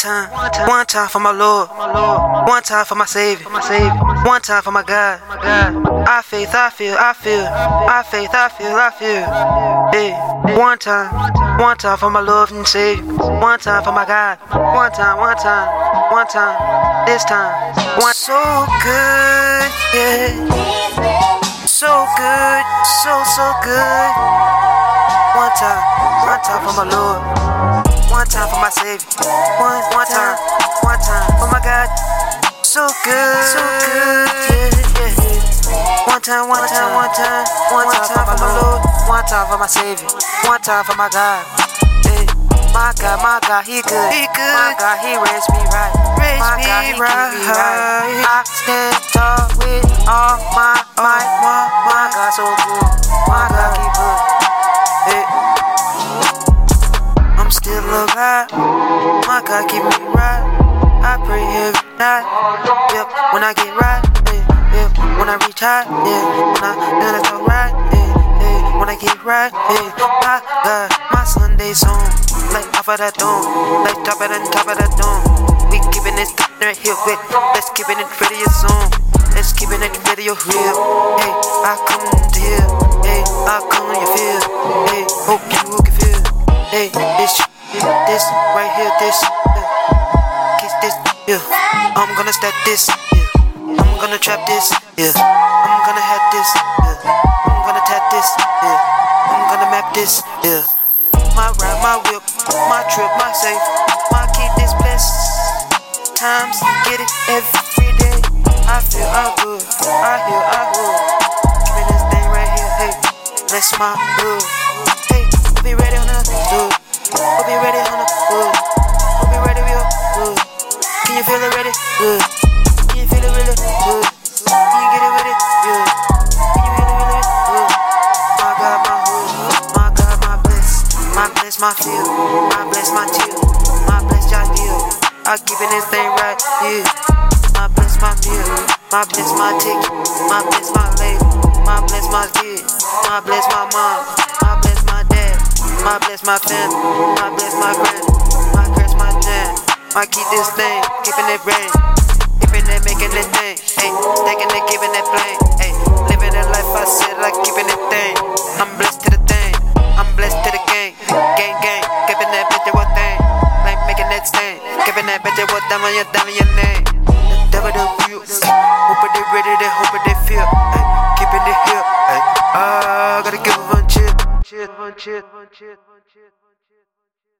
time, one time for my Lord, one time for my Savior, one time for my God. I faith, I feel, I feel, I faith, I feel, I feel. Hey, one time, one time for my Lord and Savior, one time for my God, one time, one time, one time, this time, one. So good, yeah, so good, so so good. One time, one time for my Lord. One time for my Savior. One, one time, one time for my God. So good, so good, yeah, yeah. One time, one time, one time, one time for my Lord. One time for my Savior. One time for my God. Hey, my God, my God, He good. He good. My God, He raised me right. Raised my me God, He keep me right. right. I stand God keep me right. I pray every night. Yep, when I get right. Yeah, yep, when I reach high. Yeah, when I then it's alright. Yeah, yeah, when I get right. Yeah, my God, my Sunday song. Like off of that dome. Like top of the top of that dome. We keeping this right here with. Let's keep it in radio zone. Let's keep it radio real. Hey, I come to this, right here, this. Kiss this, yeah. I'm gonna step this, yeah. I'm gonna trap this, yeah. I'm gonna have this, yeah. I'm gonna tap this, yeah. I'm gonna map this, yeah. My ride, my whip, my trip, my safe, my keep this blessed. Times get it every day. I feel I good, I heal, I good. Give me this thing right here, hey. Bless my hood. It? Can you feel it really good? Can you get it with it? Good. Can you feel it really good? My God, my hood. My God, my bless. My bless, my feel. My bless, my chill. My bless, y'all deal. I keeping this thing right, yeah. My bless, my meal. My bless, my ticket. My bless, my label. My bless, my kid. My bless, my mom. My bless, my dad. My bless, my family. My bless, my granny. My curse, my jam. I keep this thing, keeping it rain. Keeping it, making it thing. Hey, taking it, giving it flame. Hey, living that life, I said, like keeping it thing. I'm blessed to the thing. I'm blessed to the gang. Gang, gang. Giving that bitch what thing. Like making that stain. Giving that bitch what damn on your, on your name. The devil the view. Hope they ready, they hope they feel. Hey, keeping it here. Hey, I gotta give one chip. Chip, one chip, one chip, one chip.